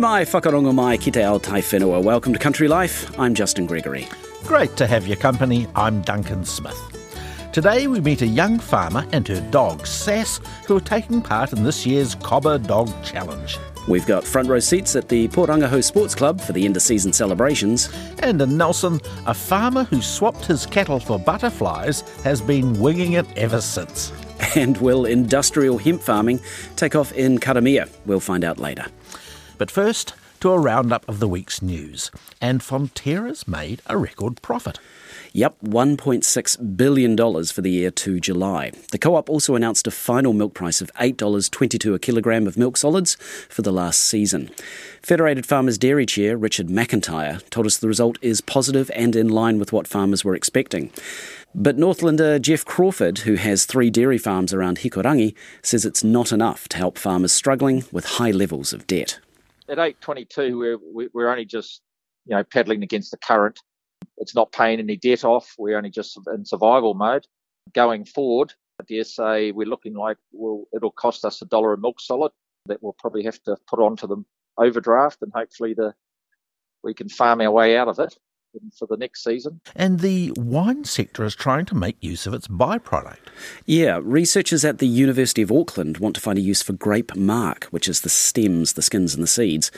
Mai whakarongo mai ki te ao tai whenua. Welcome to Country Life. I'm Justin Gregory. Great to have your company. I'm Duncan Smith. Today we meet a young farmer and her dog, Sass, who are taking part in this year's Cobber Dog Challenge. We've got front row seats at the Porangahau Sports Club for the end of season celebrations. And in Nelson, a farmer who swapped his cattle for butterflies has been winging it ever since. And will industrial hemp farming take off in Karamea? We'll find out later. But first, to a roundup of the week's news. And Fonterra's made a record profit. Yep, $1.6 billion for the year to July. The co op also announced a final milk price of $8.22 a kilogram of milk solids for the last season. Federated Farmers Dairy Chair Richard McIntyre told us the result is positive and in line with what farmers were expecting. But Northlander Jeff Crawford, who has three dairy farms around Hikurangi, says it's not enough to help farmers struggling with high levels of debt. At 822, we're, we're only just, you know, paddling against the current. It's not paying any debt off. We're only just in survival mode. Going forward, I dare say we're looking like well, it'll cost us a dollar a milk solid that we'll probably have to put onto the overdraft, and hopefully the we can farm our way out of it for the next season. And the wine sector is trying to make use of its byproduct. Yeah, researchers at the University of Auckland want to find a use for grape marc, which is the stems, the skins, and the seeds.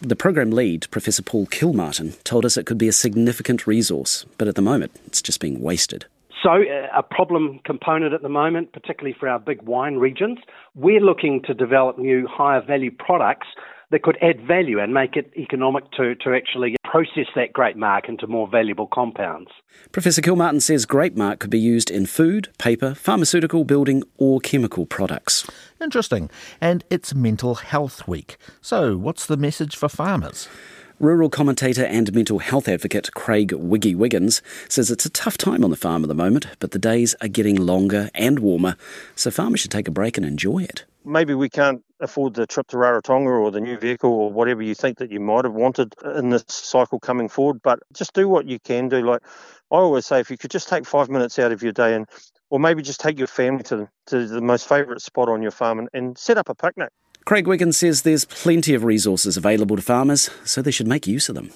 The program lead, Professor Paul Kilmartin, told us it could be a significant resource, but at the moment it's just being wasted. So, uh, a problem component at the moment, particularly for our big wine regions, we're looking to develop new higher value products that could add value and make it economic to, to actually process that grape marc into more valuable compounds. Professor Kilmartin says grape marc could be used in food, paper, pharmaceutical, building, or chemical products. Interesting. And it's Mental Health Week. So, what's the message for farmers? Rural commentator and mental health advocate Craig Wiggy Wiggins says it's a tough time on the farm at the moment, but the days are getting longer and warmer, so farmers should take a break and enjoy it. Maybe we can't afford the trip to Rarotonga or the new vehicle or whatever you think that you might have wanted in this cycle coming forward, but just do what you can do. Like I always say, if you could just take five minutes out of your day and or maybe just take your family to, to the most favourite spot on your farm and, and set up a picnic. Craig Wiggins says there's plenty of resources available to farmers, so they should make use of them.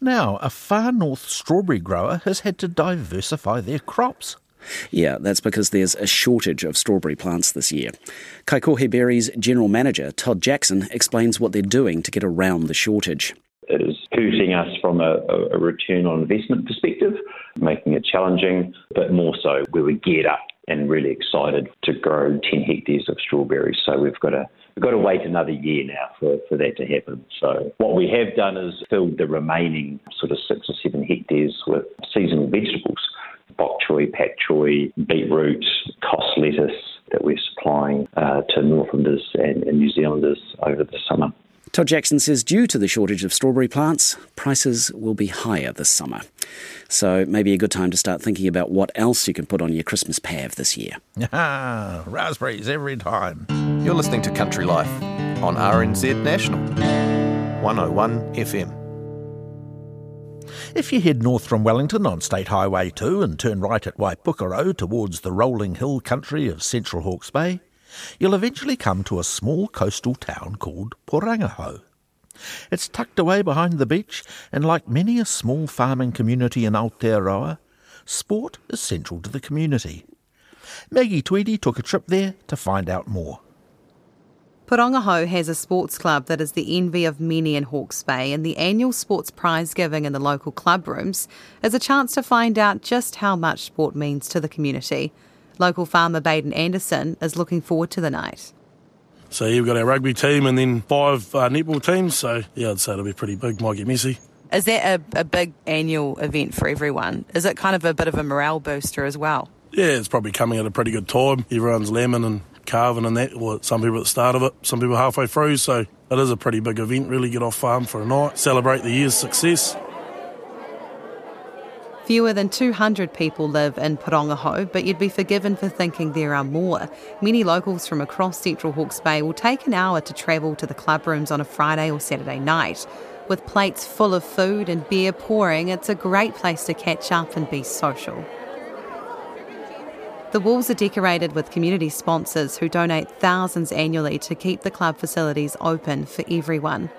Now, a far north strawberry grower has had to diversify their crops. Yeah, that's because there's a shortage of strawberry plants this year. Kaikohe Berries General Manager Todd Jackson explains what they're doing to get around the shortage. It is hurting us from a, a return on investment perspective, making it challenging, but more so where we get up and really excited to grow 10 hectares of strawberries. So we've got to we've got to wait another year now for, for that to happen. So what we have done is filled the remaining sort of six or seven hectares with seasonal vegetables, bok choy, pak choy, beetroot, cos lettuce that we're supplying uh, to Northlanders and, and New Zealanders over the summer. Todd Jackson says due to the shortage of strawberry plants, prices will be higher this summer. So maybe a good time to start thinking about what else you can put on your Christmas pav this year. Ah, raspberries every time. You're listening to Country Life on RNZ National 101 FM. If you head north from Wellington on State Highway 2 and turn right at Waipukurau towards the rolling hill country of central Hawke's Bay, you'll eventually come to a small coastal town called Porangahau. It's tucked away behind the beach, and like many a small farming community in Aotearoa, sport is central to the community. Maggie Tweedy took a trip there to find out more. Porangahau has a sports club that is the envy of many in Hawke's Bay, and the annual sports prize giving in the local club rooms is a chance to find out just how much sport means to the community. Local farmer Baden Anderson is looking forward to the night. So yeah, we've got our rugby team and then five uh, netball teams. So yeah, I'd say it'll be pretty big. Might get messy. Is that a, a big annual event for everyone? Is it kind of a bit of a morale booster as well? Yeah, it's probably coming at a pretty good time. Everyone's lambing and calving and that. Well, some people at the start of it, some people halfway through. So it is a pretty big event. Really get off farm for a night, celebrate the year's success. Fewer than 200 people live in Porangahau, but you'd be forgiven for thinking there are more. Many locals from across central Hawke's Bay will take an hour to travel to the club rooms on a Friday or Saturday night. With plates full of food and beer pouring, it's a great place to catch up and be social. The walls are decorated with community sponsors who donate thousands annually to keep the club facilities open for everyone.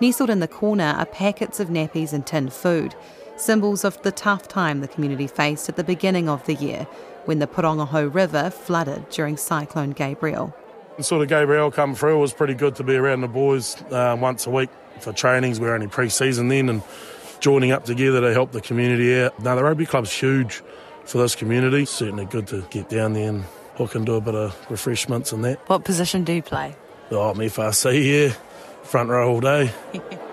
Nestled in the corner are packets of nappies and tinned food symbols of the tough time the community faced at the beginning of the year when the Porangahau River flooded during Cyclone Gabrielle. Sort of Gabrielle come through, it was pretty good to be around the boys uh, once a week for trainings. We are only pre-season then and joining up together to help the community out. Now the rugby club's huge for this community. Certainly good to get down there and hook and do a bit of refreshments and that. What position do you play? Oh, I'm FRC, yeah. Front row all day.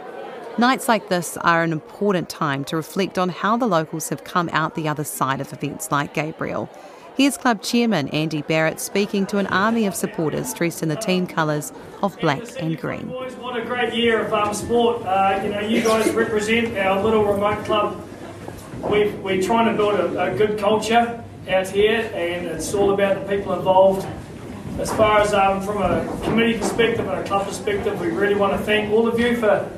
Nights like this are an important time to reflect on how the locals have come out the other side of events like Gabrielle. Here's club chairman Andy Barrett speaking to an army of supporters dressed in the team colours of black and green. Boys, what a great year of um, sport. Uh, you know, you guys represent our little remote club. we we're trying to build a, a, good culture out here, and it's all about the people involved. As far as um, from a committee perspective and a club perspective, we really want to thank all of you for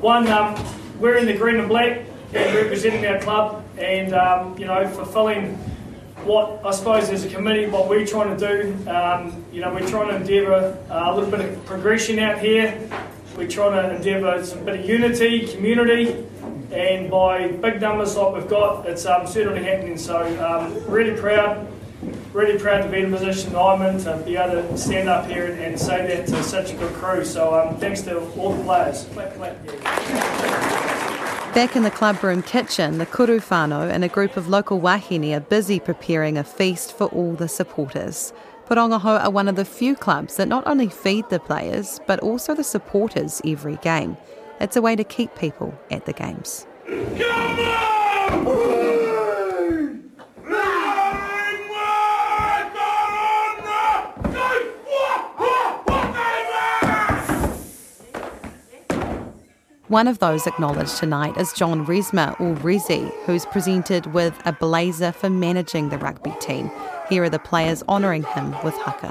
one, um, wearing the green and black and representing our club and, um, you know, fulfilling what I suppose as a committee, what we're trying to do. Um, you know, we're trying to endeavour uh, a little bit of progression out here. We're trying to endeavour some bit of unity, community, and by big numbers like we've got, it's um, certainly happening. So, um, really proud really proud to be in the position I'm in to be able to stand up here and, and say that to such a good crew. So um, thanks to all the players. Clap, clap, yeah. Back in the clubroom kitchen, the kuru whānau and a group of local wahine are busy preparing a feast for all the supporters. Porangahau are one of the few clubs that not only feed the players, but also the supporters every game. It's a way to keep people at the games. One of those acknowledged tonight is John Resma, or Resi, who's presented with a blazer for managing the rugby team. Here are the players honouring him with haka.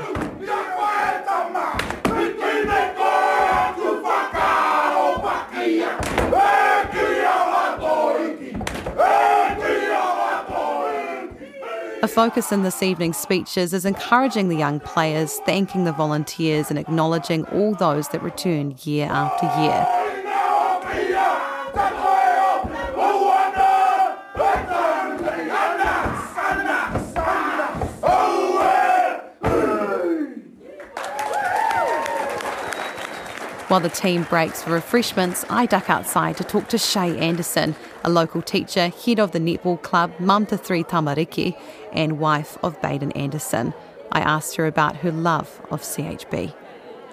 A focus in this evening's speeches is encouraging the young players, thanking the volunteers, and acknowledging all those that return year after year. While the team breaks for refreshments, I duck outside to talk to Shay Anderson, a local teacher, head of the netball club, mum to three tamariki, and wife of Baden Anderson. I asked her about her love of CHB.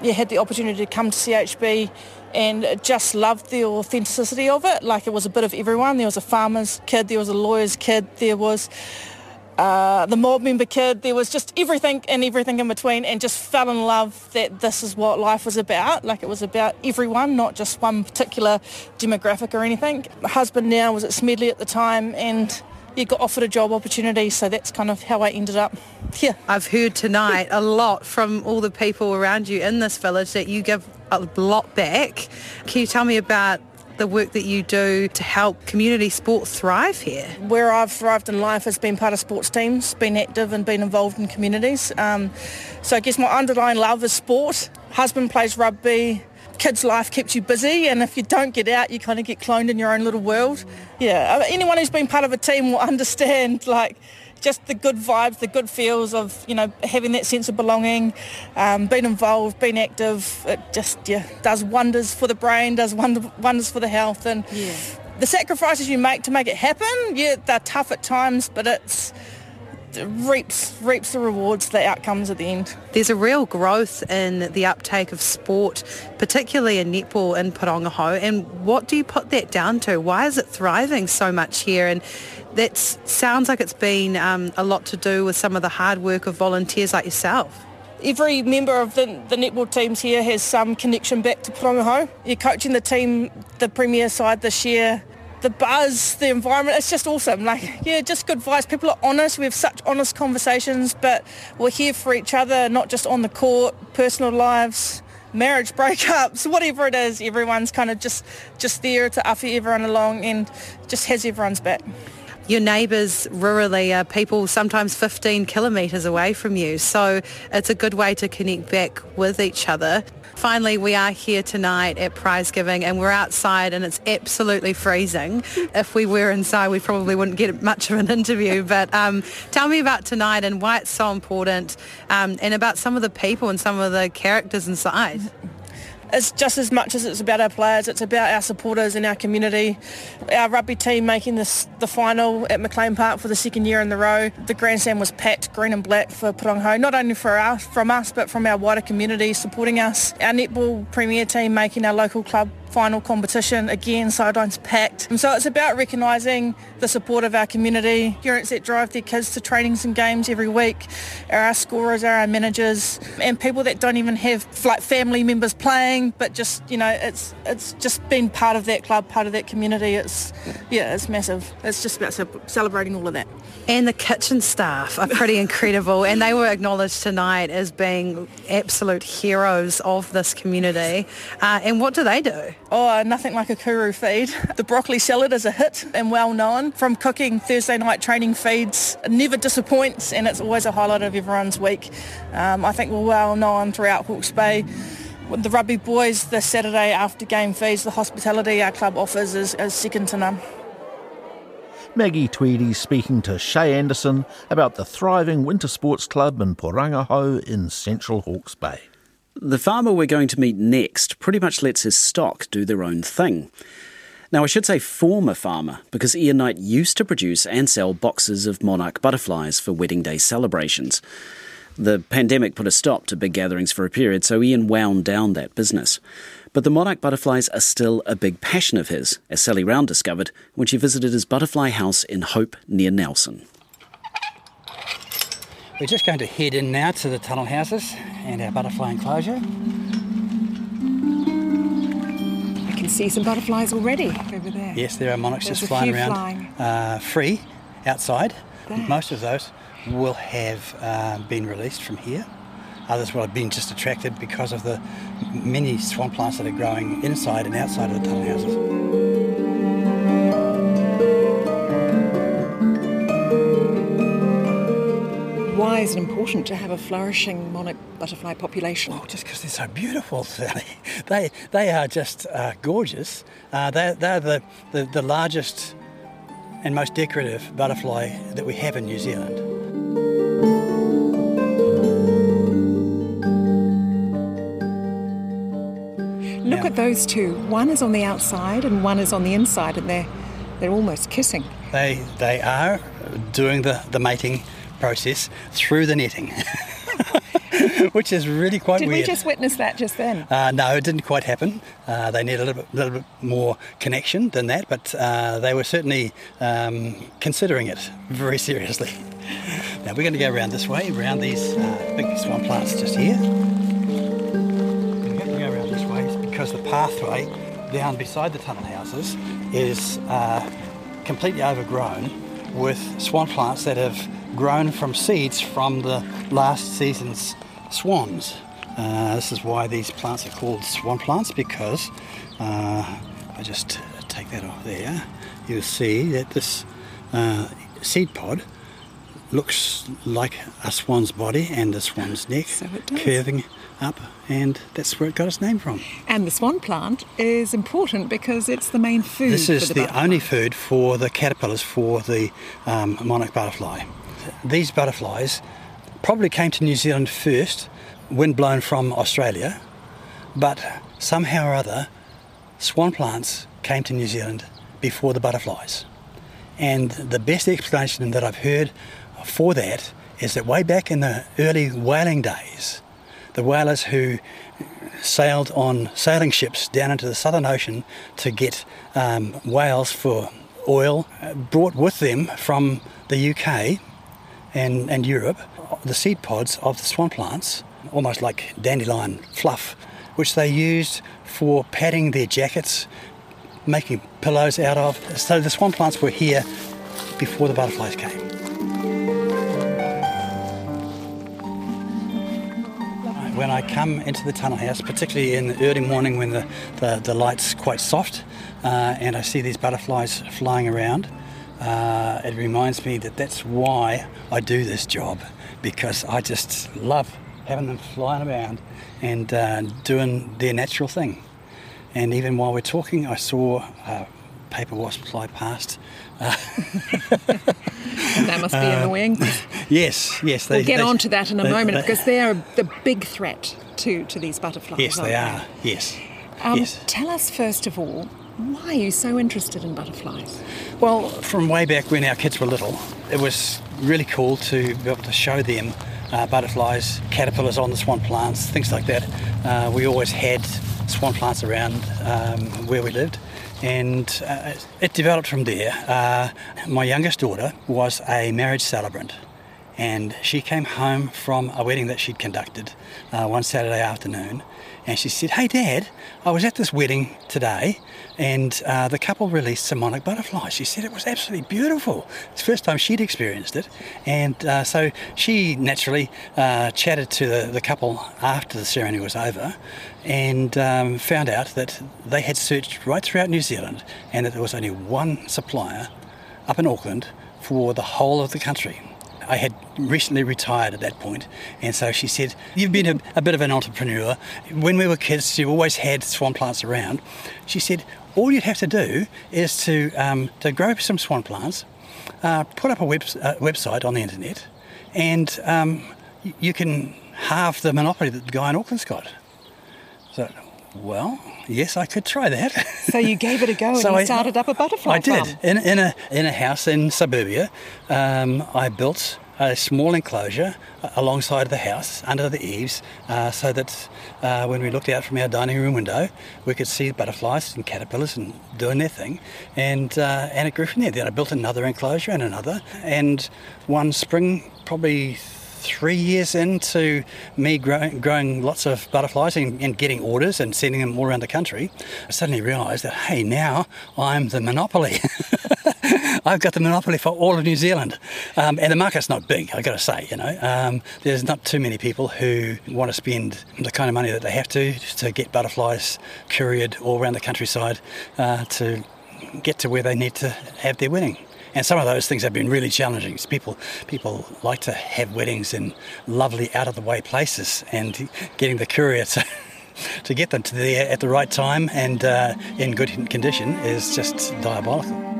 Yeah, had the opportunity to come to CHB and just loved the authenticity of it. Like it was a bit of everyone. There was a farmer's kid, there was a lawyer's kid, there was uh, the mob member kid. There was just everything and everything in between and just fell in love that this is what life was about. Like it was about everyone, not just one particular demographic or anything. My husband now was at Smedley at the time and he got offered a job opportunity, so that's kind of how I ended up here. I've heard tonight a lot from all the people around you in this village that you give a lot back. Can you tell me about the work that you do to help community sport thrive here? Where I've thrived in life has been part of sports teams, been active and been involved in communities. Um, so I guess my underlying love is sport. Husband plays rugby, kids' life keeps you busy, and if you don't get out, you kind of get cloned in your own little world. Yeah, uh, anyone who's been part of a team will understand, like, just the good vibes, the good feels of you know having that sense of belonging, um, being involved, being active. It just yeah does wonders for the brain, does wonder, wonders for the health, and yeah. the sacrifices you make to make it happen. Yeah, they're tough at times, but it's reaps reaps the rewards, the outcomes at the end. There's a real growth in the uptake of sport, particularly in netball in Porangahau. And what do you put that down to? Why is it thriving so much here? And that sounds like it's been um, a lot to do with some of the hard work of volunteers like yourself. Every member of the, the netball teams here has some connection back to Porangahau. You're coaching the team, the premier side this year, the buzz, the environment, it's just awesome. Like, yeah, just good vibes. People are honest. We have such honest conversations, but we're here for each other, not just on the court, personal lives, marriage breakups, whatever it is. Everyone's kind of just, just there to offer everyone along and just has everyone's back. Your neighbours rurally are people sometimes 15 kilometres away from you, so it's a good way to connect back with each other. Finally, we are here tonight at prize giving and we're outside and it's absolutely freezing. If we were inside, we probably wouldn't get much of an interview. But um, tell me about tonight and why it's so important um, and about some of the people and some of the characters inside it's just as much as it's about our players, it's about our supporters and our community. Our rugby team making this the final at McLean Park for the second year in the row. The grandstand was packed green and black for Porangahau, not only for us, from us, but from our wider community supporting us. Our netball premier team making our local club final competition. Again, Sidelines packed. So it's about recognising the support of our community, parents that drive their kids to trainings and games every week, are our scorers, are our managers, and people that don't even have like family members playing, but just, you know, it's it's just been part of that club, part of that community. It's, yeah, it's massive. It's just about celebrating all of that. And the kitchen staff are pretty incredible and they were acknowledged tonight as being absolute heroes of this community. Uh, and what do they do? Oh, nothing like a kuru feed. The broccoli salad is a hit and well known. From cooking Thursday night training feeds, it never disappoints and it's always a highlight of everyone's week. Um, I think we're well known throughout Hawke's Bay. The rugby boys, the Saturday after game feeds, the hospitality our club offers is, is second to none. Maggie Tweedy speaking to Shay Anderson about the thriving winter sports club in Porangahau in central Hawke's Bay. The farmer we're going to meet next pretty much lets his stock do their own thing. Now, I should say former farmer, because Ian Knight used to produce and sell boxes of monarch butterflies for wedding day celebrations. The pandemic put a stop to big gatherings for a period, so Ian wound down that business. But the monarch butterflies are still a big passion of his, as Sally Round discovered when she visited his butterfly house in Hope near Nelson. We're just going to head in now to the tunnel houses and our butterfly enclosure. I can see some butterflies already over there. Yes, there are monarchs There's just flying around flying. Uh, free outside. There. Most of those will have uh, been released from here. Others will have been just attracted because of the many swan plants that are growing inside and outside of the tunnel houses. Why is it important to have a flourishing monarch butterfly population? Oh, just because they're so beautiful, Sally. They, they are just uh, gorgeous. Uh, they're they're the, the, the largest and most decorative butterfly that we have in New Zealand. At those two. One is on the outside and one is on the inside, and they're they're almost kissing. They they are doing the, the mating process through the netting, which is really quite Did weird. we just witness that just then? Uh, no, it didn't quite happen. Uh, they need a little bit, little bit more connection than that, but uh, they were certainly um, considering it very seriously. Now we're going to go around this way, around these uh, big swan plants just here. Because the pathway down beside the tunnel houses is uh, completely overgrown with swan plants that have grown from seeds from the last season's swans. Uh, this is why these plants are called swan plants because uh, I just take that off there, you'll see that this uh, seed pod looks like a swan's body and a swan's neck does. curving up, and that's where it got its name from. And the swan plant is important because it's the main food. This is the, the, only food for the caterpillars for the um, monarch butterfly. These butterflies probably came to New Zealand first, wind blown from Australia, but somehow or other, swan plants came to New Zealand before the butterflies. And the best explanation that I've heard for that is that way back in the early whaling days, the whalers who sailed on sailing ships down into the Southern Ocean to get um, whales for oil uh, brought with them from the UK and, and Europe the seed pods of the swan plants, almost like dandelion fluff, which they used for padding their jackets, making pillows out of. So the swan plants were here before the butterflies came. When I come into the tunnel house, particularly in the early morning when the, the, the light's quite soft, uh, and I see these butterflies flying around, uh, it reminds me that that's why I do this job because I just love having them flying around and uh, doing their natural thing. And even while we're talking, I saw a paper wasp fly past. Uh, that must be annoying. yes, yes. They, we'll get they, on to that in a they, moment because they are the big threat to, to these butterflies. Yes, they are. Yes. Um, yes. Tell us first of all, why are you so interested in butterflies? Well, from way back when our kids were little, it was really cool to be able to show them uh, butterflies, caterpillars on the swan plants, things like that. Uh, we always had swan plants around um, where we lived, and uh, it developed from there. Uh, my youngest daughter was a marriage celebrant, and she came home from a wedding that she'd conducted uh, one Saturday afternoon, and she said, Hey, Dad, I was at this wedding today and uh, the couple released monarch butterflies. She said it was absolutely beautiful. It's the first time she'd experienced it. And uh, so she naturally uh, chatted to the, the, couple after the ceremony was over and um, found out that they had searched right throughout New Zealand and that there was only one supplier up in Auckland for the whole of the country. I had recently retired at that point, and so she said, You've been a, a, bit of an entrepreneur. When we were kids, you always had swan plants around. She said, All you'd have to do is to, um, to grow some swan plants, uh, put up a web, uh, website on the internet, and um, you can halve the monopoly that the guy in Auckland's got. So, well, yes, I could try that. So you gave it a go and so you started up a butterfly I farm. did. In, in, a, in a house in suburbia, um, I built a small enclosure uh, alongside the house under the eaves uh, so that uh, when we looked out from our dining room window we could see butterflies and caterpillars and doing their thing and uh, and it grew from there then I built another enclosure and another and one spring probably three years into me growing, lots of butterflies and, and, getting orders and sending them all around the country, I suddenly realised that, hey, now I'm the monopoly. I've got the monopoly for all of New Zealand. Um, and the market's not big, I've got to say, you know. Um, there's not too many people who want to spend the kind of money that they have to to get butterflies couriered all around the countryside uh, to get to where they need to have their wedding. And some of those things have been really challenging. People people like to have weddings in lovely, out of the way places, and getting the courier to to get them to there at the right time and uh, in good condition is just diabolical.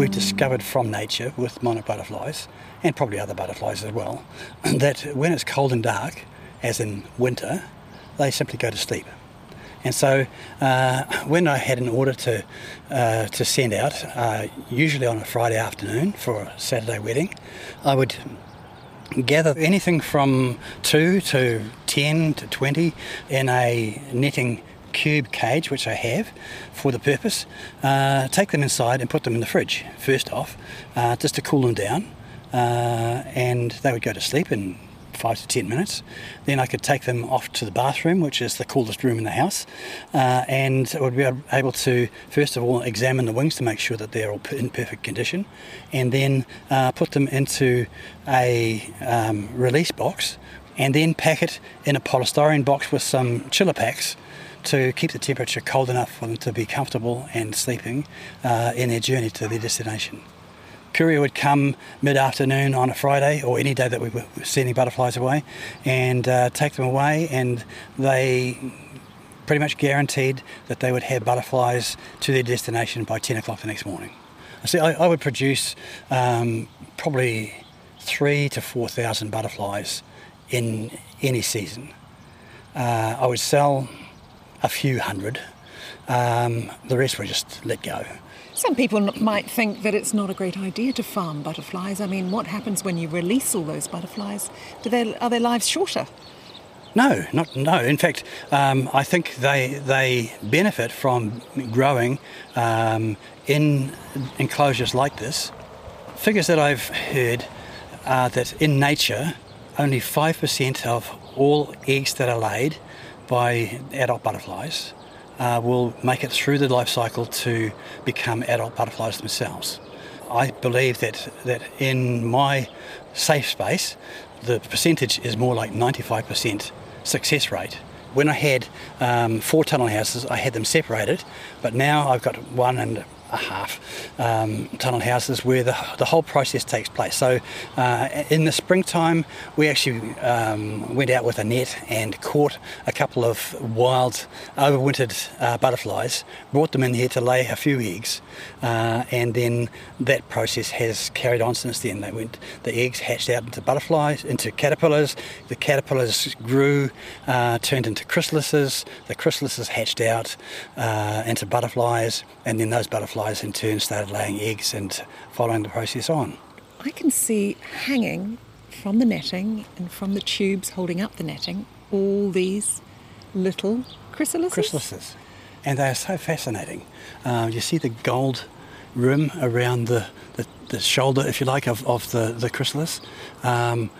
We've discovered from nature with monarch butterflies and probably other butterflies as well, that when it's cold and dark, as in winter, they simply go to sleep. And so, uh, when I had an order to uh, to send out, uh, usually on a Friday afternoon for a Saturday wedding, I would gather anything from two to ten to twenty in a netting cube cage, which I have for the purpose. Uh, take them inside and put them in the fridge first off, uh, just to cool them down uh, and they would go to sleep in five to ten minutes. Then I could take them off to the bathroom, which is the coolest room in the house, uh, and I would be able to first of all examine the wings to make sure that they're all in perfect condition, and then uh, put them into a um, release box, and then pack it in a polystyrene box with some chiller packs to keep the temperature cold enough for them to be comfortable and sleeping uh, in their journey to their destination courier would come mid-afternoon on a Friday or any day that we were sending butterflies away and uh, take them away and they pretty much guaranteed that they would have butterflies to their destination by 10 o'clock the next morning. See, I, I would produce um, probably three to 4,000 butterflies in any season. uh, I would sell a few hundred. Um, the rest were just let go. Some people might think that it's not a great idea to farm butterflies. I mean, what happens when you release all those butterflies? Do they, are their lives shorter? No, not no. In fact, um, I think they they benefit from growing um, in enclosures like this. Figures that I've heard are that in nature, only five percent of all eggs that are laid by adult butterflies uh, will make it through the life cycle to become adult butterflies themselves. I believe that that in my safe space, the percentage is more like 95% success rate. When I had um, four tunnel houses, I had them separated, but now I've got one and a half um, tunnel houses where the, the whole process takes place. So uh, in the springtime, we actually um, went out with a net and caught a couple of wild, overwintered uh, butterflies, brought them in here to lay a few eggs, uh, and then that process has carried on since then. They went, the eggs hatched out into butterflies, into caterpillars. The caterpillars grew, uh, turned into chrysalises. The chrysalises hatched out uh, into butterflies, and then those butterflies butterflies in turn started laying eggs and following the process on. I can see hanging from the netting and from the tubes holding up the netting all these little chrysalises. Chrysalises. And they are so fascinating. Uh, you see the gold rim around the, the, the, shoulder, if you like, of, of the, the chrysalis. Um,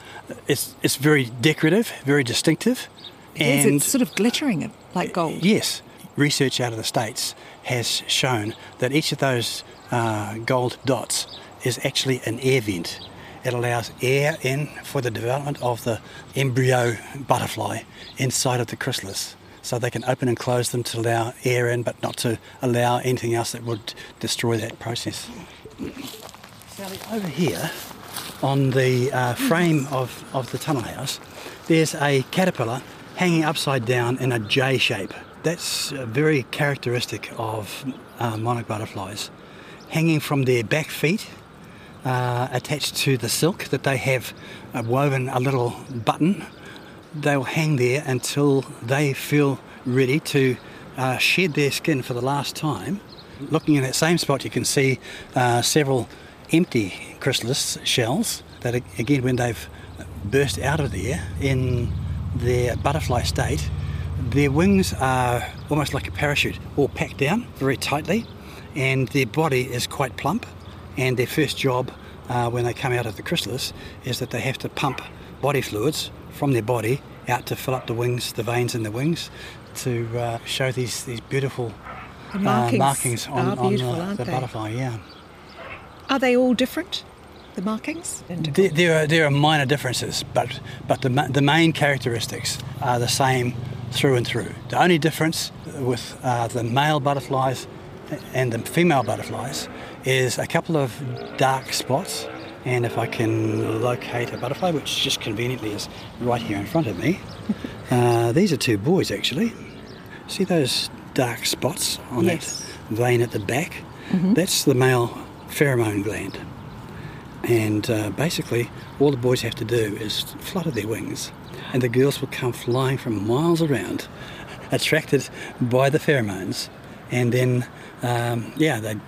it's, it's very decorative, very distinctive. It and is, it's sort of glittering like gold. Yes. Research out of the States has shown that each of those uh, gold dots is actually an air vent. It allows air in for the development of the embryo butterfly inside of the chrysalis. So they can open and close them to allow air in, but not to allow anything else that would destroy that process. Sally, over here on the uh, frame of, of the tunnel house, there's a caterpillar hanging upside down in a J shape. That's very characteristic of uh, monarch butterflies. Hanging from their back feet, uh, attached to the silk that they have uh, woven a little button, they'll hang there until they feel ready to uh, shed their skin for the last time. Looking in that same spot, you can see uh, several empty chrysalis shells that, again, when they've burst out of there in their butterfly state, their wings are almost like a parachute, all packed down very tightly, and their body is quite plump. And their first job uh, when they come out of the chrysalis is that they have to pump body fluids from their body out to fill up the wings, the veins in the wings, to uh, show these, these beautiful the markings, uh, markings on, on the, the butterfly. Yeah. Are they all different? The markings? There, there, are there are minor differences, but but the the main characteristics are the same through and through. The only difference with uh, the male butterflies and the female butterflies is a couple of dark spots. And if I can locate a butterfly, which just conveniently is right here in front of me, uh, these are two boys actually. See those dark spots on yes. that vein at the back? Mm-hmm. That's the male pheromone gland. And uh, basically, all the boys have to do is flutter their wings and the girls would come flying from miles around, attracted by the pheromones, and then, um, yeah, they'd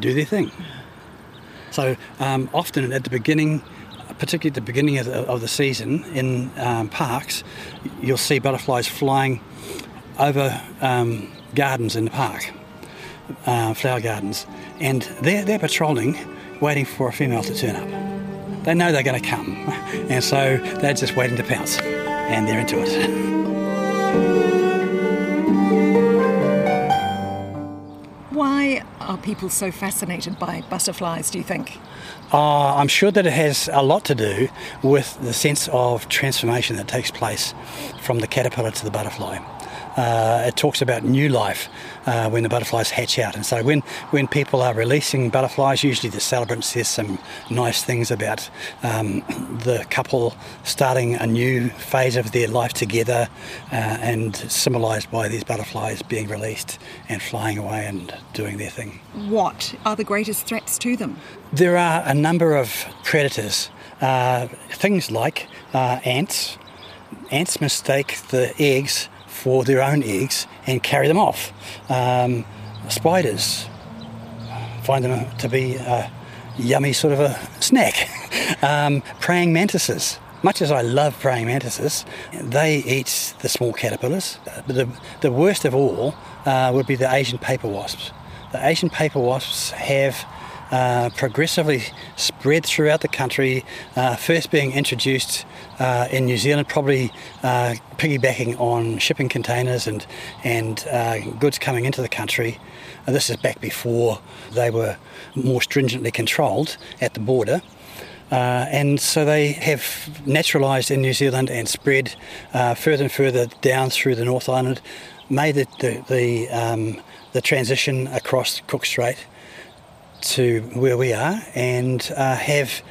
do their thing. So um, often at the beginning, particularly at the beginning of the, of the season in um, parks, you'll see butterflies flying over um, gardens in the park, uh, flower gardens, and they're, they're patrolling, waiting for a female to turn up. They know they're going to come, and so they're just waiting to pounce, and they're into it. Why are people so fascinated by butterflies, do you think? Uh, I'm sure that it has a lot to do with the sense of transformation that takes place from the caterpillar to the butterfly. Uh, it talks about new life uh, when the butterflies hatch out. And so when, when people are releasing butterflies, usually the celebrant says some nice things about um, the couple starting a new phase of their life together uh, and symbolised by these butterflies being released and flying away and doing their thing. What are the greatest threats to them? There are a number of predators, uh, things like uh, ants, ants mistake the eggs for their own eggs and carry them off. Um, spiders find them to be a yummy sort of a snack. um, praying mantises. Much as I love praying mantises, they eat the small caterpillars. The, the worst of all uh, would be the Asian paper wasps. The Asian paper wasps have uh, progressively spread throughout the country, uh, first being introduced uh, in New Zealand, probably uh, piggybacking on shipping containers and, and uh, goods coming into the country. this is back before they were more stringently controlled at the border. Uh, and so they have naturalised in New Zealand and spread uh, further and further down through the North Island, made the, the, the, um, the transition across Cook Strait to where we are and uh, have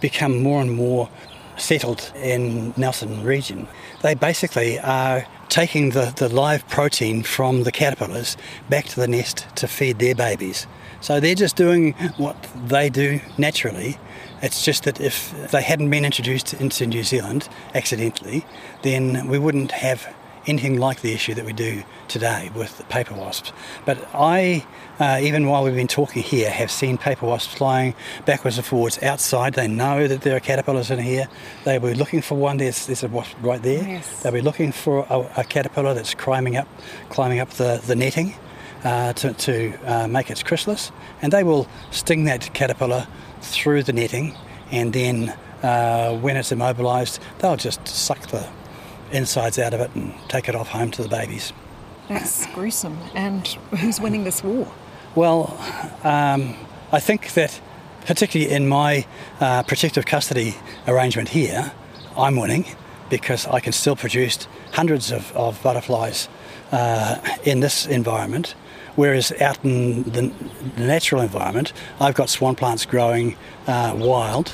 become more and more settled in Nelson region. They basically are taking the, the live protein from the caterpillars back to the nest to feed their babies. So they're just doing what they do naturally. It's just that if they hadn't been introduced into New Zealand accidentally, then we wouldn't have anything like the issue that we do today with the paper wasps. But I, uh, even while we've been talking here, have seen paper wasps flying backwards and forwards outside. They know that there are caterpillars in here. They were looking for one. There's, there's a wasp right there. Yes. They'll be looking for a, a caterpillar that's climbing up, climbing up the, the netting. Uh, to, to uh, make its chrysalis, and they will sting that caterpillar through the netting, and then uh, when it's immobilised, they'll just suck the insides out of it and take it off home to the babies. That's gruesome. And who's winning this war? Well, um, I think that particularly in my uh, protective custody arrangement here, I'm winning because I can still produce hundreds of, of butterflies uh, in this environment. Whereas out in the, the, natural environment, I've got swan plants growing uh, wild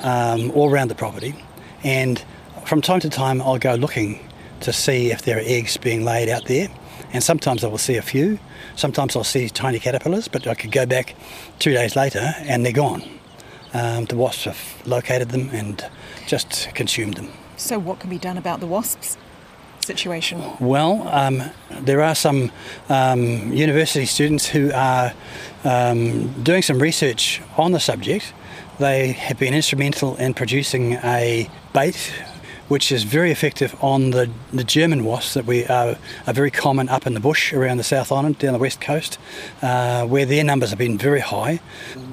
um, all around the property, and from time to time I'll go looking to see if there are eggs being laid out there, and sometimes I will see a few. Sometimes I'll see tiny caterpillars, but I could go back two days later and they're gone. Um, the wasps have located them and just consumed them. So, what can be done about the wasps? situation? Well, um, there are some um, university students who are um, doing some research on the subject. They have been instrumental in producing a bait which is very effective on the, the German wasps that we are, very common up in the bush around the South Island, down the west coast, uh, where their numbers have been very high.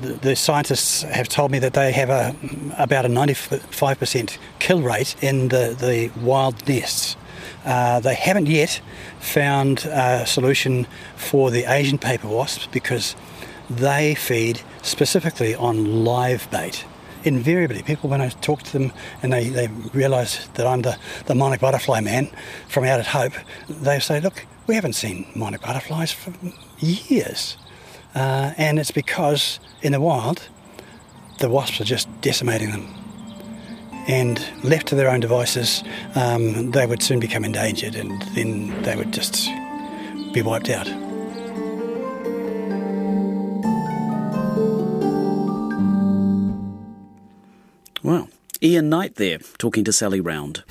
The, the, scientists have told me that they have a, about a 95% kill rate in the, the wild nests. Uh, they haven't yet found a solution for the Asian paper wasps because they feed specifically on live bait. Invariably, people, when I talk to them and they, they realise that I'm the, the monarch butterfly man from out at Hope, they say, Look, we haven't seen monarch butterflies for years. Uh, and it's because in the wild, the wasps are just decimating them and left to their own devices, um, they would soon become endangered and then they would just be wiped out. Well, Ian Knight there talking to Sally Round.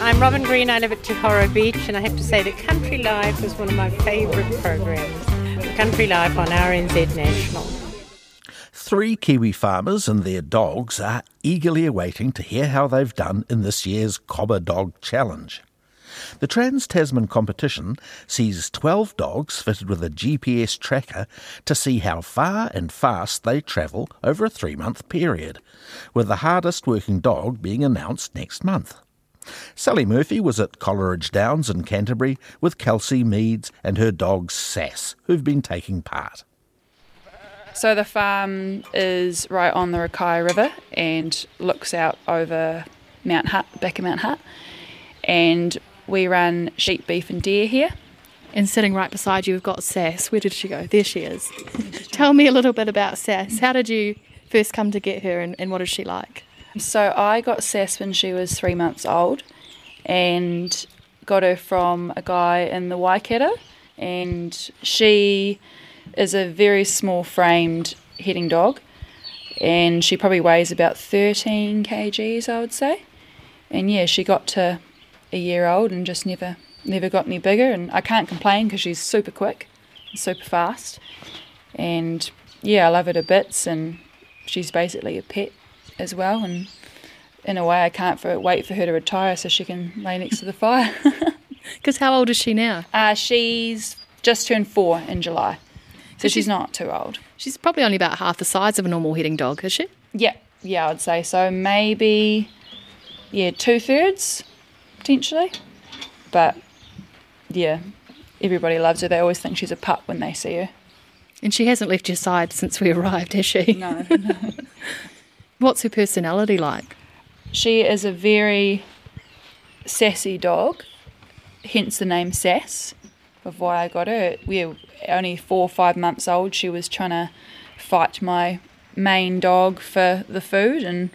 I'm Robin Green. I live at Te Horo Beach, and I have to say that Country Life is one of my favourite programs. Country Life on RNZ National. Three Kiwi farmers and their dogs are eagerly awaiting to hear how they've done in this year's Cobber Dog Challenge. The Trans Tasman competition sees 12 dogs fitted with a GPS tracker to see how far and fast they travel over a three month period, with the hardest working dog being announced next month. Sally Murphy was at Coleridge Downs in Canterbury with Kelsey Meads and her dog Sass, who've been taking part. So the farm is right on the Rakaia River and looks out over Mount Hutt, back of Mount Hutt. And we run sheep, beef, and deer here. And sitting right beside you, we've got Sass. Where did she go? There she is. Tell me a little bit about Sass. How did you first come to get her, and, and what is she like? So I got Sass when she was three months old, and got her from a guy in the Waikato, and she is a very small framed heading dog, and she probably weighs about 13 kgs, I would say. And yeah, she got to a year old and just never never got any bigger. And I can't complain because she's super quick, super fast, and yeah, I love her to bits. And she's basically a pet as well. And in a way, I can't for, wait for her to retire so she can lay next to the fire. Because how old is she now? Uh, she's just turned four in July, so she's, she's not too old. She's probably only about half the size of a normal heading dog, is she? Yeah, yeah, I'd say so. Maybe, yeah, two thirds potentially. But yeah, everybody loves her. They always think she's a pup when they see her. And she hasn't left your side since we arrived, has she? No. no. What's her personality like? She is a very sassy dog, hence the name Sass of why I got her. We were only four or five months old. She was trying to fight my main dog for the food, and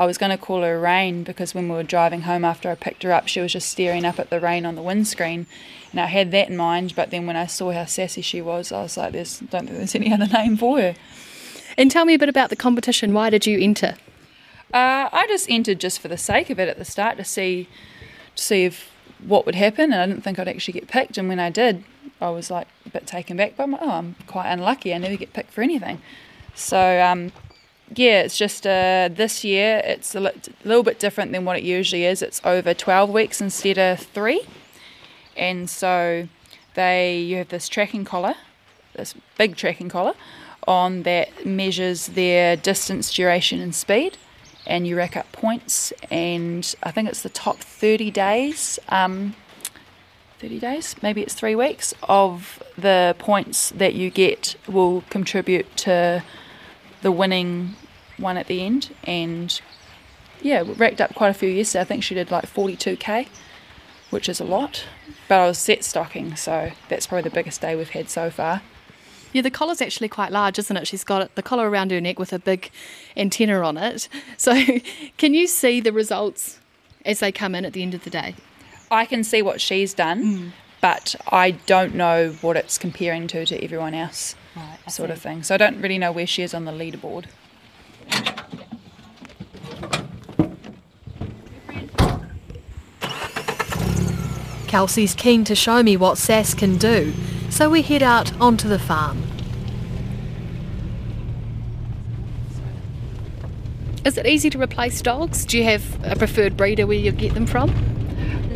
I was going to call her Rain because when we were driving home after I picked her up, she was just staring up at the rain on the windscreen. And I had that in mind, but then when I saw how sassy she was, I was like, "There's don't think there's any other name for her." And tell me a bit about the competition. Why did you enter? Uh, I just entered just for the sake of it at the start to see, to see if what would happen, and I didn't think I'd actually get picked. And when I did, I was like a bit taken back. But I'm like, oh, I'm quite unlucky. I never get picked for anything. So um, yeah, it's just uh, this year it's a little bit different than what it usually is. It's over 12 weeks instead of three, and so they you have this tracking collar, this big tracking collar, on that measures their distance, duration, and speed and you rack up points. And I think it's the top 30 days, um, 30 days, maybe it's three weeks, of the points that you get will contribute to the winning one at the end. And yeah, racked up quite a few yesterday. I think she did like 42k, which is a lot. But I was set stocking, so that's probably the biggest day we've had so far. Yeah, the collar's actually quite large, isn't it? She's got the collar around her neck with a big antenna on it. So, can you see the results as they come in at the end of the day? I can see what she's done, mm. but I don't know what it's comparing to to everyone else, right, sort see. of thing. So I don't really know where she is on the leaderboard. Kelsey's keen to show me what Sass can do, so we head out onto the farm. Is it easy to replace dogs? Do you have a preferred breeder where you get them from?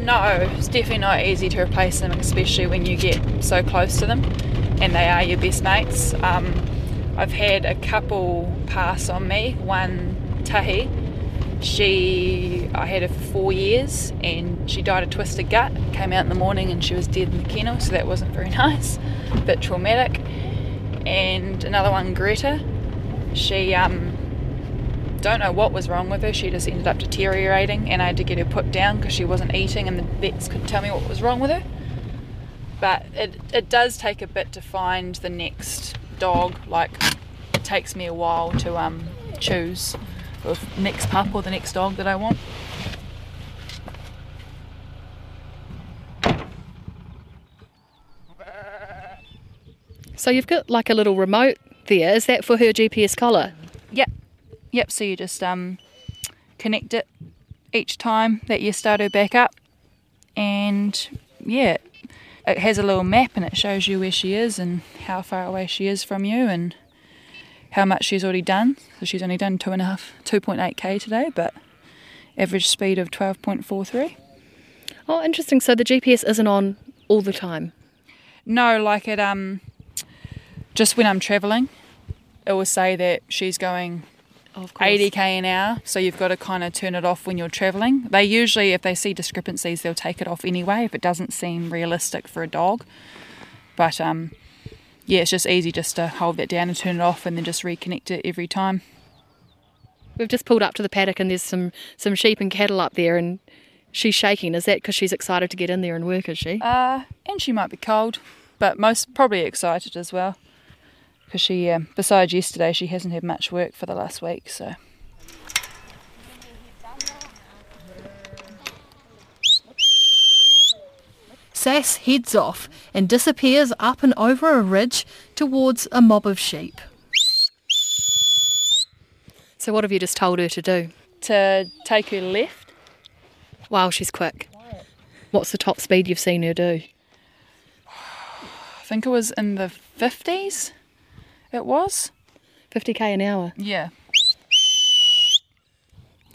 No, it's definitely not easy to replace them, especially when you get so close to them and they are your best mates. Um, I've had a couple pass on me. One, Tahi, she, I had her for four years and she died of twisted gut. Came out in the morning and she was dead in the kennel, so that wasn't very nice, a bit traumatic. And another one, Greta, she, um, don't know what was wrong with her. She just ended up deteriorating, and I had to get her put down because she wasn't eating, and the vets couldn't tell me what was wrong with her. But it, it does take a bit to find the next dog. Like, it takes me a while to um, choose the next pup or the next dog that I want. So you've got like a little remote there. Is that for her GPS collar? Yep. Yep. So you just um, connect it each time that you start her back up, and yeah, it has a little map and it shows you where she is and how far away she is from you and how much she's already done. So she's only done two and a half, 2.8k today, but average speed of 12.43. Oh, interesting. So the GPS isn't on all the time. No, like it. Um, just when I'm travelling, it will say that she's going 80k an hour. So you've got to kind of turn it off when you're travelling. They usually, if they see discrepancies, they'll take it off anyway if it doesn't seem realistic for a dog. But um, yeah, it's just easy just to hold that down and turn it off and then just reconnect it every time. We've just pulled up to the paddock and there's some, some sheep and cattle up there and she's shaking. Is that because she's excited to get in there and work, is she? Uh, and she might be cold, but most probably excited as well. Because she, uh, besides yesterday, she hasn't had much work for the last week, so. Sass heads off and disappears up and over a ridge towards a mob of sheep. So what have you just told her to do? To take her left. Wow, she's quick. What's the top speed you've seen her do? I think it was in the 50s. It was. 50k an hour? Yeah.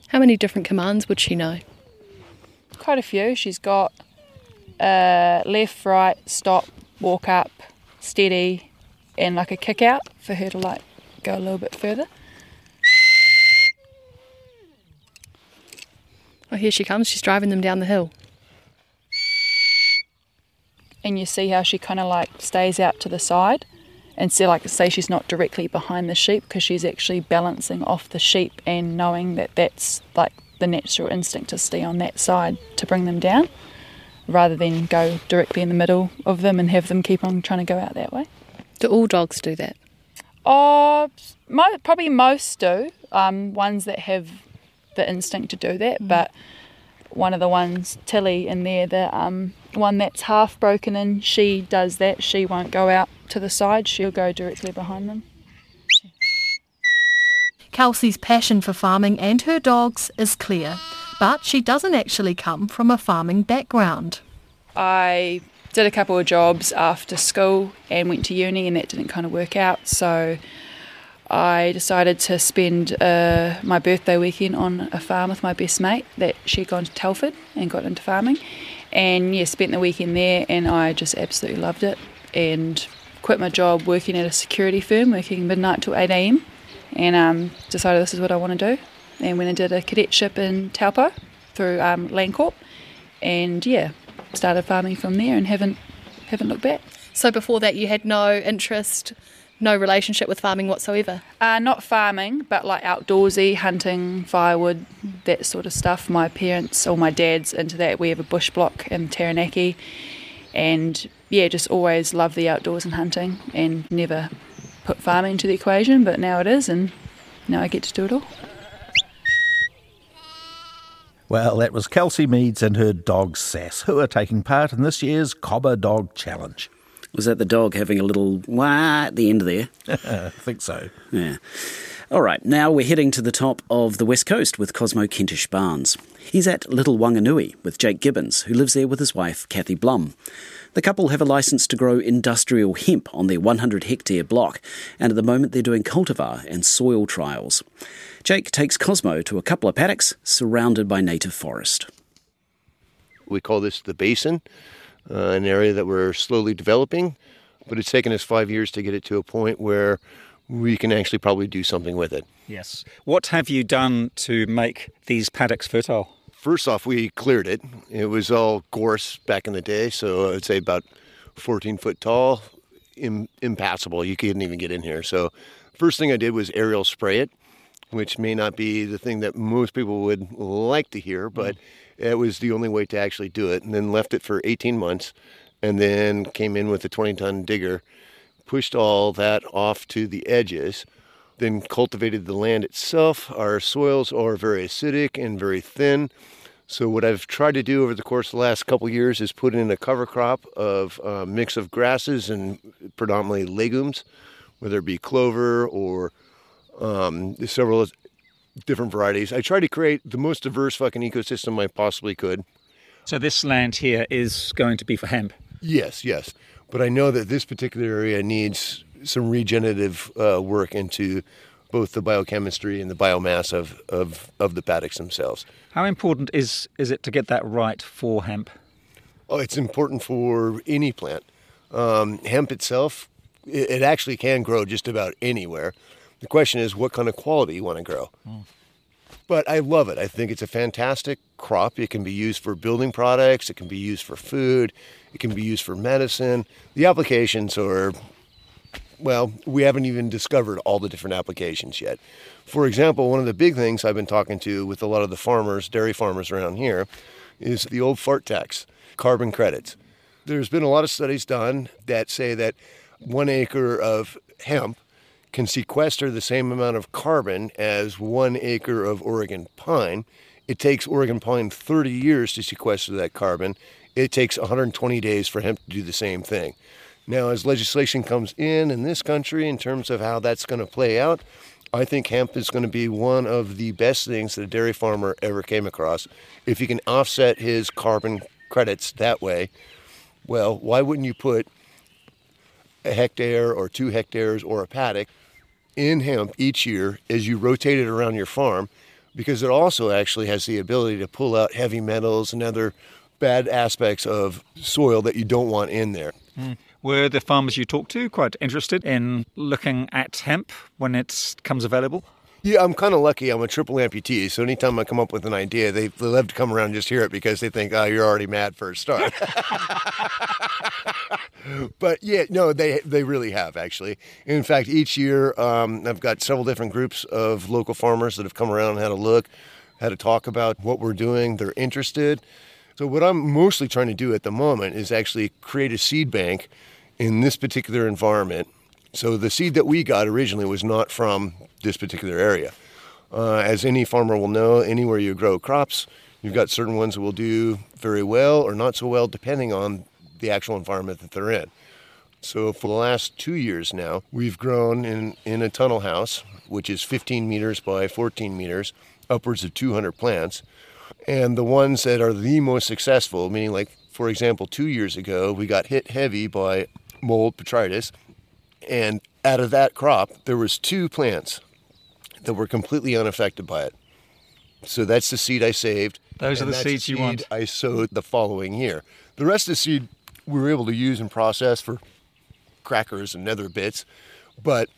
How many different commands would she know? Quite a few. She's got uh, left, right, stop, walk up, steady, and like a kick out for her to like go a little bit further. Oh, here she comes. She's driving them down the hill. And you see how she kind of like stays out to the side. And so, like, say she's not directly behind the sheep because she's actually balancing off the sheep and knowing that that's like the natural instinct to stay on that side to bring them down rather than go directly in the middle of them and have them keep on trying to go out that way. Do all dogs do that? Uh, mo- probably most do. Um, ones that have the instinct to do that, but one of the ones, Tilly, in there, the um, one that's half broken in, she does that. She won't go out to the side, she'll go directly behind them. Kelsey's passion for farming and her dogs is clear, but she doesn't actually come from a farming background. I did a couple of jobs after school and went to uni, and that didn't kind of work out. So I decided to spend uh, my birthday weekend on a farm with my best mate. That she'd gone to Telford and got into farming, and yeah, spent the weekend there, and I just absolutely loved it. And quit my job working at a security firm, working midnight till eight am, and um, decided this is what I want to do. And went and did a cadetship in Taupo through um, Landcorp, and yeah, started farming from there, and haven't haven't looked back. So before that, you had no interest, no relationship with farming whatsoever? Uh, not farming, but like outdoorsy, hunting, firewood, that sort of stuff. My parents or my dad's into that. We have a bush block in Taranaki, and yeah, just always love the outdoors and hunting, and never put farming into the equation. But now it is, and now I get to do it all. Well, that was Kelsey Meads and her dog Sass, who are taking part in this year's Cobber Dog Challenge. Was that the dog having a little wah at the end there? I think so. Yeah. All right, now we're heading to the top of the west coast with Cosmo Kentish Barnes. He's at Little Wanganui with Jake Gibbons, who lives there with his wife, Kathy Blum. The couple have a licence to grow industrial hemp on their 100 hectare block, and at the moment they're doing cultivar and soil trials. Jake takes Cosmo to a couple of paddocks surrounded by native forest. We call this the basin, uh, an area that we're slowly developing, but it's taken us five years to get it to a point where we can actually probably do something with it. Yes. What have you done to make these paddocks fertile? First off, we cleared it. It was all gorse back in the day, so I'd say about 14 foot tall, Im- impassable. You couldn't even get in here. So, first thing I did was aerial spray it, which may not be the thing that most people would like to hear, but it was the only way to actually do it. And then left it for 18 months, and then came in with a 20 ton digger, pushed all that off to the edges then cultivated the land itself. Our soils are very acidic and very thin. So what I've tried to do over the course of the last couple years is put in a cover crop of a mix of grasses and predominantly legumes, whether it be clover or um, several different varieties. I tried to create the most diverse fucking ecosystem I possibly could. So this land here is going to be for hemp. Yes, yes. But I know that this particular area needs some regenerative uh, work into both the biochemistry and the biomass of, of, of the paddocks themselves. How important is, is it to get that right for hemp? Oh, it's important for any plant. Um, hemp itself, it, it, actually can grow just about anywhere. The question is what kind of quality you want to grow. Mm. But I love it. I think it's a fantastic crop. It can be used for building products, it can be used for food, it can be used for medicine. The applications are well, we haven't even discovered all the different applications yet. For example, one of the big things I've been talking to with a lot of the farmers, dairy farmers around here, is the old fart tax, carbon credits. There's been a lot of studies done that say that one acre of hemp can sequester the same amount of carbon as one acre of Oregon pine. It takes Oregon pine 30 years to sequester that carbon. It takes 120 days for hemp to do the same thing. Now, as legislation comes in in this country in terms of how that's going to play out, I think hemp is going to be one of the best things that a dairy farmer ever came across. If he can offset his carbon credits that way. Well, why wouldn't you put a hectare or two hectares or a paddock in hemp each year as you rotate it around your farm? Because it also actually has the ability to pull out heavy metals and other bad aspects of soil that you don't want in there. Mm. Were the farmers you talked to quite interested in looking at hemp when it comes available? Yeah, I'm kind of lucky. I'm a triple amputee, so anytime I come up with an idea, they, they love to come around and just hear it because they think, oh, you're already mad for a start. but yeah, no, they they really have actually. In fact, each year um, I've got several different groups of local farmers that have come around and had a look, had a talk about what we're doing. They're interested. So what I'm mostly trying to do at the moment is actually create a seed bank in this particular environment. So the seed that we got originally was not from this particular area. Uh, as any farmer will know, anywhere you grow crops, you've got certain ones that will do very well or not so well depending on the actual environment that they're in. So for the last two years now, we've grown in, in a tunnel house, which is 15 meters by 14 meters, upwards of 200 plants. And the ones that are the most successful, meaning like, for example, two years ago, we got hit heavy by mold botrytis. And out of that crop, there was two plants that were completely unaffected by it. So that's the seed I saved. Those are the seeds seed you want. I sowed the following year. The rest of the seed we were able to use and process for crackers and other bits, but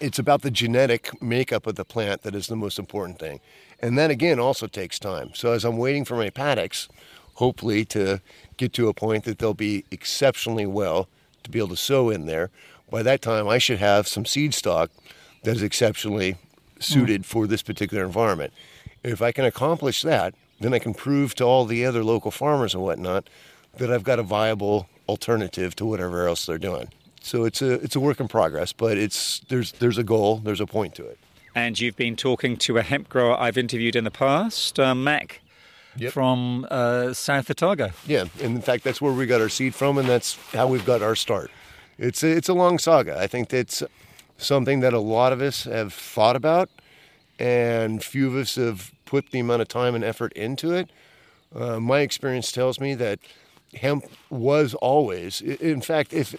it's about the genetic makeup of the plant that is the most important thing. And that again also takes time. So as I'm waiting for my paddocks, hopefully to get to a point that they'll be exceptionally well to be able to sow in there, by that time I should have some seed stock that is exceptionally suited mm. for this particular environment. If I can accomplish that, then I can prove to all the other local farmers and whatnot that I've got a viable alternative to whatever else they're doing. So it's a it's a work in progress, but it's there's there's a goal, there's a point to it. And you've been talking to a hemp grower I've interviewed in the past, uh, Mac. Yep. From uh, South Otago. Yeah, and in fact, that's where we got our seed from, and that's how we've got our start. It's a, it's a long saga. I think that's something that a lot of us have thought about, and few of us have put the amount of time and effort into it. Uh, my experience tells me that hemp was always, in fact, if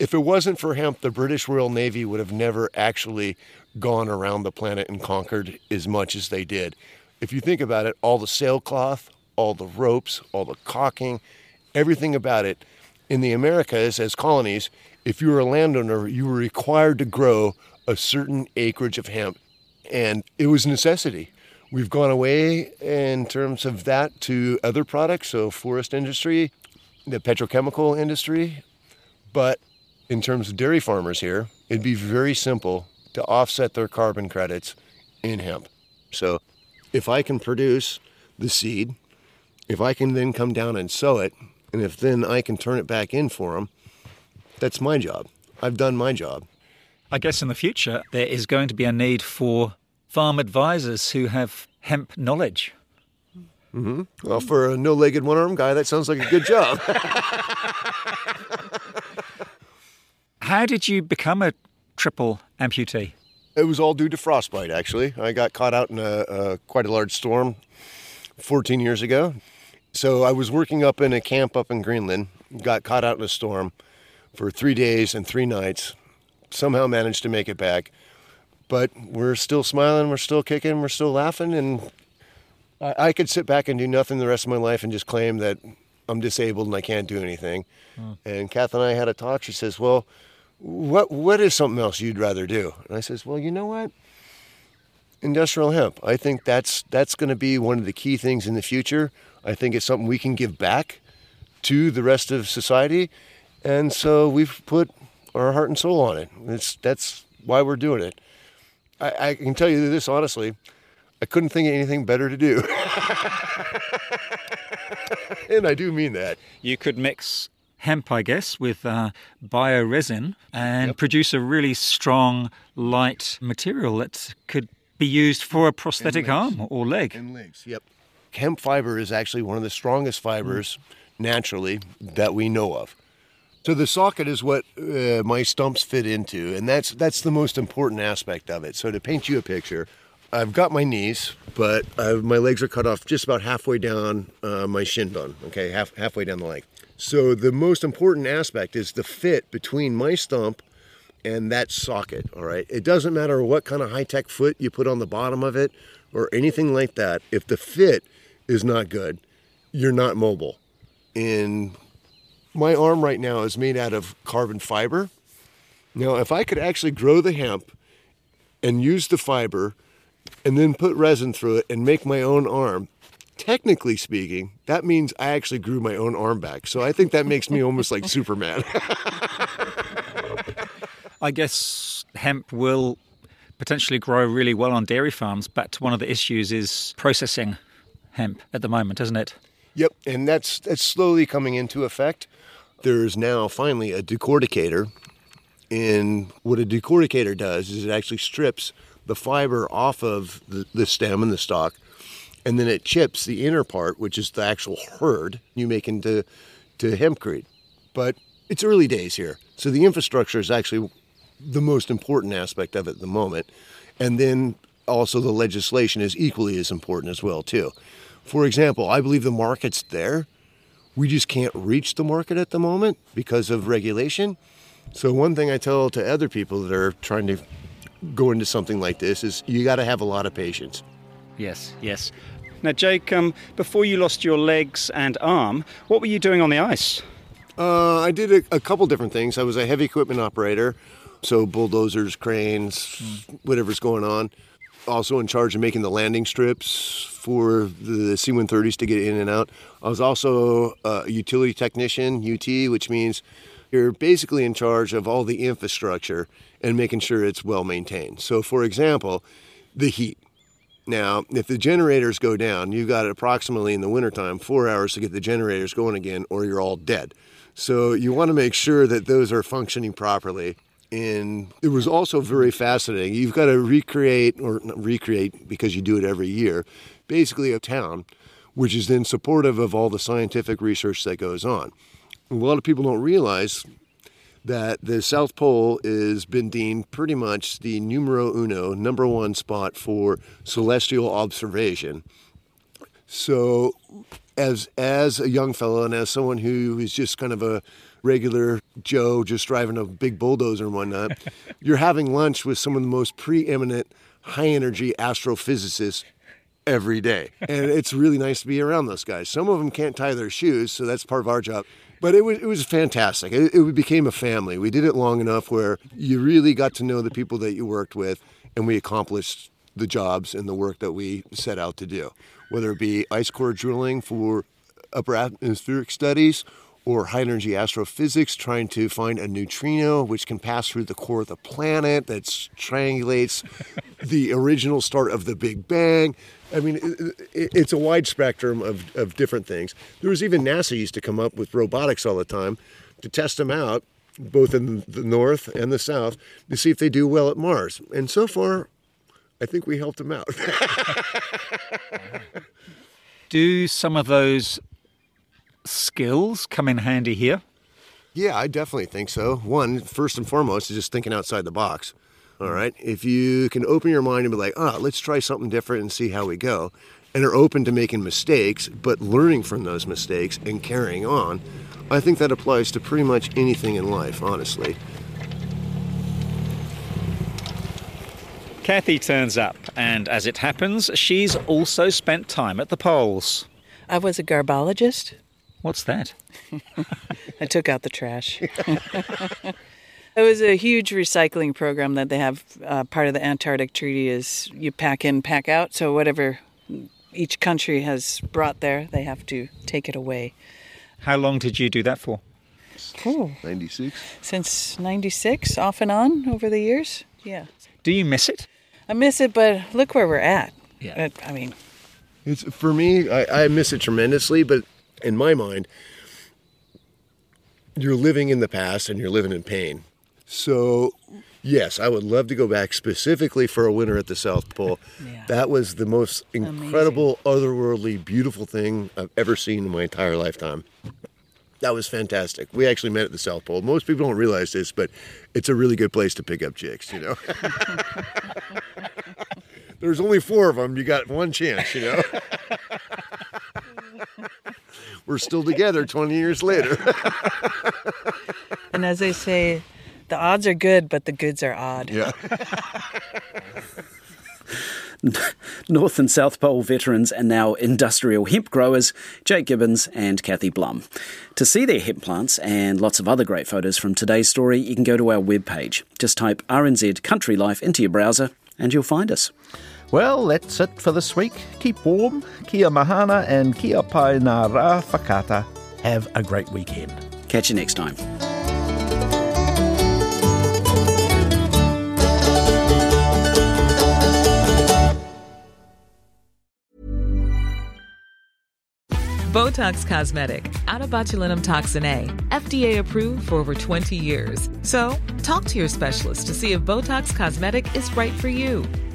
if it wasn't for hemp, the British Royal Navy would have never actually gone around the planet and conquered as much as they did. If you think about it, all the sailcloth, all the ropes, all the caulking, everything about it. In the Americas, as colonies, if you were a landowner, you were required to grow a certain acreage of hemp, and it was a necessity. We've gone away in terms of that to other products, so forest industry, the petrochemical industry, but in terms of dairy farmers here, it'd be very simple to offset their carbon credits in hemp. So if I can produce the seed, if I can then come down and sow it, and if then I can turn it back in for them, that's my job. I've done my job. I guess in the future, there is going to be a need for farm advisors who have hemp knowledge. Mm-hmm. Well, for a no legged, one armed guy, that sounds like a good job. How did you become a triple amputee? It was all due to frostbite, actually. I got caught out in a, a, quite a large storm 14 years ago. So I was working up in a camp up in Greenland, got caught out in a storm for three days and three nights. Somehow managed to make it back. But we're still smiling, we're still kicking, we're still laughing. And I, I could sit back and do nothing the rest of my life and just claim that I'm disabled and I can't do anything. Hmm. And Kath and I had a talk. She says, Well, what what is something else you'd rather do? And I says, well, you know what? Industrial hemp. I think that's that's going to be one of the key things in the future. I think it's something we can give back to the rest of society, and so we've put our heart and soul on it. It's that's why we're doing it. I, I can tell you this honestly. I couldn't think of anything better to do. and I do mean that. You could mix hemp, I guess, with uh, bioresin and yep. produce a really strong, light material that could be used for a prosthetic arm or leg. And legs, yep. Hemp fiber is actually one of the strongest fibers naturally that we know of. So the socket is what uh, my stumps fit into, and that's that's the most important aspect of it. So to paint you a picture, I've got my knees, but I, my legs are cut off just about halfway down uh, my shin bone. Okay, half halfway down the leg. So the most important aspect is the fit between my stump and that socket. All right, it doesn't matter what kind of high tech foot you put on the bottom of it or anything like that. If the fit is not good, you're not mobile. And my arm right now is made out of carbon fiber. Now, if I could actually grow the hemp and use the fiber and then put resin through it and make my own arm, technically speaking, that means I actually grew my own arm back. So I think that makes me almost like Superman. I guess hemp will potentially grow really well on dairy farms, but one of the issues is processing hemp at the moment, isn't it? Yep, and that's that's slowly coming into effect. There's now finally a decorticator, and what a decorticator does is it actually strips the fiber off of the, the stem and the stalk, and then it chips the inner part, which is the actual hurd you make into to hempcrete. But it's early days here, so the infrastructure is actually the most important aspect of it at the moment, and then also the legislation is equally as important as well too. For example, I believe the market's there. We just can't reach the market at the moment because of regulation. So one thing I tell to other people that are trying to go into something like this is you got to have a lot of patience. Yes, yes. Now, Jake, um, before you lost your legs and arm, what were you doing on the ice? Uh, I did a, a, couple different things. I was a heavy equipment operator, so bulldozers, cranes, mm. whatever's going on. Also in charge of making the landing strips for the C-130s to get in and out. I was also a utility technician, UT, which means you're basically in charge of all the infrastructure and making sure it's well maintained. So, for example, the heat. Now, if the generators go down, you've got approximately in the wintertime four hours to get the generators going again, or you're all dead. So, you want to make sure that those are functioning properly. And it was also very fascinating. You've got to recreate, or recreate because you do it every year, basically a town which is then supportive of all the scientific research that goes on. A lot of people don't realize that the South Pole has been deemed pretty much the numero uno, number one spot for celestial observation. So, as as a young fellow and as someone who is just kind of a regular Joe, just driving a big bulldozer and whatnot, you're having lunch with some of the most preeminent high energy astrophysicists every day. And it's really nice to be around those guys. Some of them can't tie their shoes, so that's part of our job. But it was, it was fantastic. It, it became a family. We did it long enough where you really got to know the people that you worked with, and we accomplished the jobs and the work that we set out to do, whether it be ice core drilling for upper atmospheric studies or high energy astrophysics trying to find a neutrino which can pass through the core of the planet that triangulates the original start of the Big Bang. I mean, it's a wide spectrum of, of different things. There was even NASA used to come up with robotics all the time to test them out, both in the north and the south, to see if they do well at Mars. And so far, I think we helped them out. do some of those skills come in handy here? Yeah, I definitely think so. One, first and foremost, is just thinking outside the box. All right. If you can open your mind and be like, ah, oh, let's try something different and see how we go, and are open to making mistakes, but learning from those mistakes and carrying on, I think that applies to pretty much anything in life, honestly. Kathy turns up, and as it happens, she's also spent time at the poles. I was a garbologist. What's that? I took out the trash. It was a huge recycling program that they have. Uh, part of the Antarctic Treaty is you pack in, pack out. So whatever each country has brought there, they have to take it away. How long did you do that for? Oh, 96. Since 96, off and on over the years. Yeah. Do you miss it? I miss it, but look where we're at. Yeah. I mean, it's for me, I, I miss it tremendously, but in my mind, you're living in the past and you're living in pain. So, yes, I would love to go back specifically for a winter at the South Pole. Yeah. That was the most incredible, Amazing. otherworldly, beautiful thing I've ever seen in my entire lifetime. That was fantastic. We actually met at the South Pole. Most people don't realize this, but it's a really good place to pick up chicks, you know. there's only four of them. You got one chance, you know. We're still together 20 years later. and as they say, the odds are good, but the goods are odd. Yeah. North and South Pole veterans and now industrial hemp growers, Jake Gibbons and Kathy Blum. To see their hemp plants and lots of other great photos from today's story, you can go to our webpage. Just type RNZ Country Life into your browser and you'll find us. Well, that's it for this week. Keep warm, kia mahana, and kia pai nā rā whakata. Have a great weekend. Catch you next time. Botox Cosmetic, onabotulinumtoxinA, FDA approved for over 20 years. So, talk to your specialist to see if Botox Cosmetic is right for you.